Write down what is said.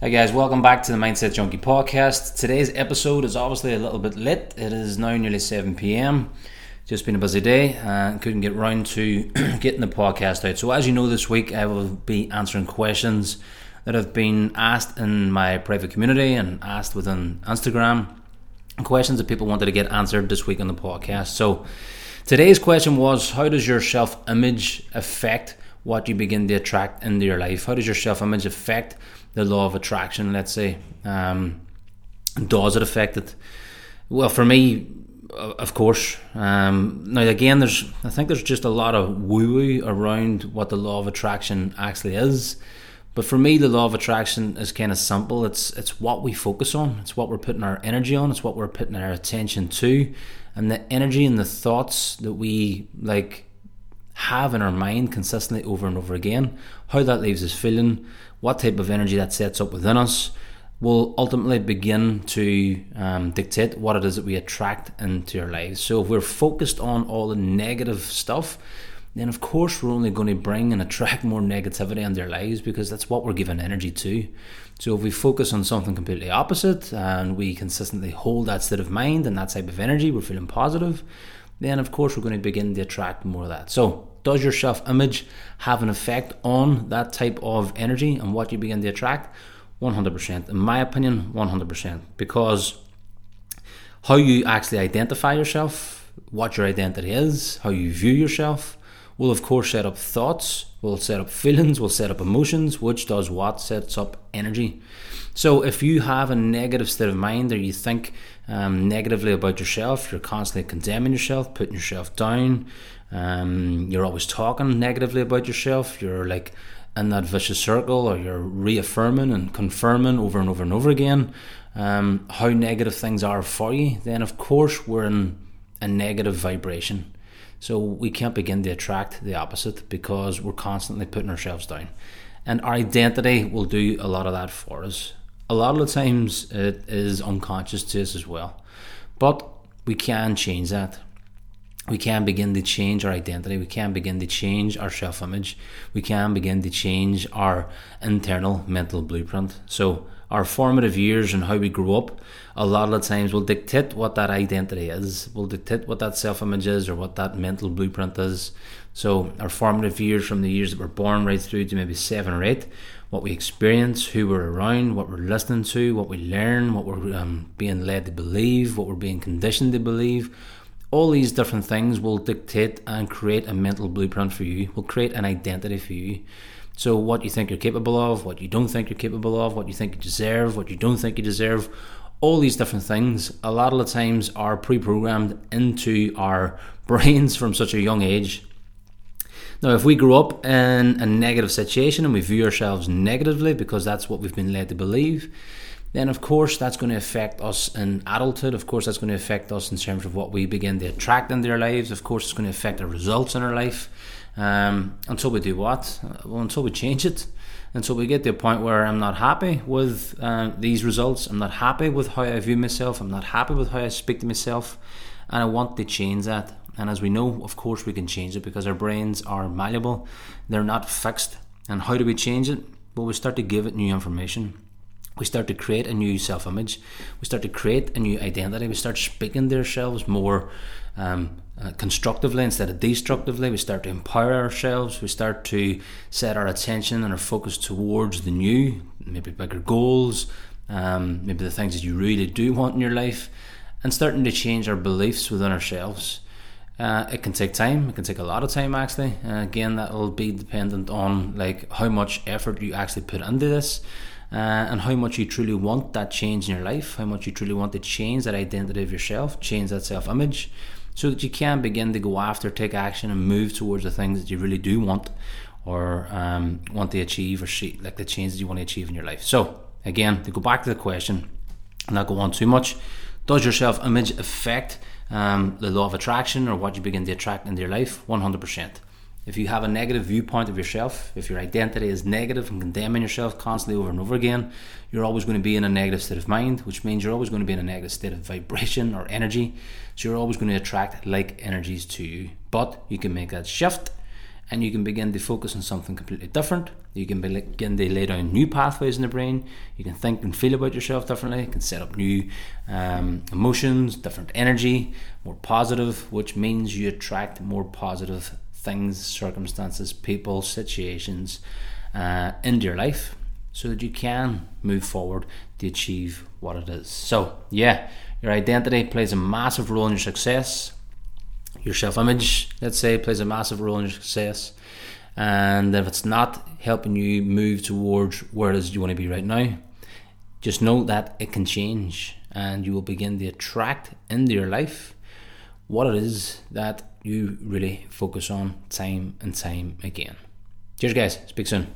Hey guys, welcome back to the Mindset Junkie podcast. Today's episode is obviously a little bit lit. It is now nearly 7 pm. Just been a busy day and couldn't get round to getting the podcast out. So, as you know, this week I will be answering questions that have been asked in my private community and asked within Instagram. Questions that people wanted to get answered this week on the podcast. So, today's question was How does your self image affect what you begin to attract into your life? How does your self image affect the law of attraction, let's say. Um, does it affect it? Well, for me, of course. Um, now, again, there's I think there's just a lot of woo woo around what the law of attraction actually is. But for me, the law of attraction is kind of simple. It's it's what we focus on. It's what we're putting our energy on. It's what we're putting our attention to, and the energy and the thoughts that we like have in our mind consistently over and over again. How that leaves us feeling, what type of energy that sets up within us will ultimately begin to um, dictate what it is that we attract into our lives. So if we're focused on all the negative stuff, then of course we're only going to bring and attract more negativity into our lives because that's what we're giving energy to. So if we focus on something completely opposite and we consistently hold that state of mind and that type of energy, we're feeling positive, then of course we're going to begin to attract more of that. So does your self image have an effect on that type of energy and what you begin to attract? 100%. In my opinion, 100%. Because how you actually identify yourself, what your identity is, how you view yourself, will of course set up thoughts, we'll set up feelings, we'll set up emotions, which does what? Sets up energy. So if you have a negative state of mind or you think um, negatively about yourself, you're constantly condemning yourself, putting yourself down, um, you're always talking negatively about yourself, you're like in that vicious circle or you're reaffirming and confirming over and over and over again um, how negative things are for you, then of course we're in a negative vibration. So we can't begin to attract the opposite because we're constantly putting ourselves down. And our identity will do a lot of that for us. A lot of the times it is unconscious to us as well. But we can change that we can begin to change our identity. We can begin to change our self image. We can begin to change our internal mental blueprint. So, our formative years and how we grew up, a lot of the times will dictate what that identity is, will dictate what that self image is or what that mental blueprint is. So, our formative years from the years that we're born right through to maybe seven or eight, what we experience, who we're around, what we're listening to, what we learn, what we're um, being led to believe, what we're being conditioned to believe all these different things will dictate and create a mental blueprint for you, will create an identity for you. So, what you think you're capable of, what you don't think you're capable of, what you think you deserve, what you don't think you deserve, all these different things, a lot of the times are pre programmed into our brains from such a young age. Now, if we grow up in a negative situation and we view ourselves negatively because that's what we've been led to believe, then of course that's going to affect us in adulthood. Of course, that's going to affect us in terms of what we begin to attract into our lives. Of course, it's going to affect our results in our life. Um, until we do what? Well, until we change it. Until we get to a point where I'm not happy with uh, these results. I'm not happy with how I view myself. I'm not happy with how I speak to myself. And I want to change that. And as we know, of course, we can change it because our brains are malleable, they're not fixed. And how do we change it? Well, we start to give it new information we start to create a new self image, we start to create a new identity, we start speaking to ourselves more um, uh, constructively instead of destructively, we start to empower ourselves, we start to set our attention and our focus towards the new, maybe bigger goals, um, maybe the things that you really do want in your life, and starting to change our beliefs within ourselves. Uh, it can take time. It can take a lot of time, actually. Uh, again, that will be dependent on like how much effort you actually put into this uh, and how much you truly want that change in your life, how much you truly want to change that identity of yourself, change that self image, so that you can begin to go after, take action, and move towards the things that you really do want or um, want to achieve or see, like the changes you want to achieve in your life. So, again, to go back to the question, and not go on too much, does your self image affect um, the law of attraction or what you begin to attract into your life? 100%. If you have a negative viewpoint of yourself, if your identity is negative and condemning yourself constantly over and over again, you're always going to be in a negative state of mind, which means you're always going to be in a negative state of vibration or energy. So you're always going to attract like energies to you. But you can make that shift and you can begin to focus on something completely different. You can begin to lay down new pathways in the brain. You can think and feel about yourself differently. You can set up new um, emotions, different energy, more positive, which means you attract more positive things, circumstances, people, situations uh, into your life so that you can move forward to achieve what it is. So, yeah, your identity plays a massive role in your success your self image, let's say, plays a massive role in your success. And if it's not helping you move towards where it is you want to be right now, just know that it can change and you will begin to attract into your life what it is that you really focus on time and time again. Cheers, guys. Speak soon.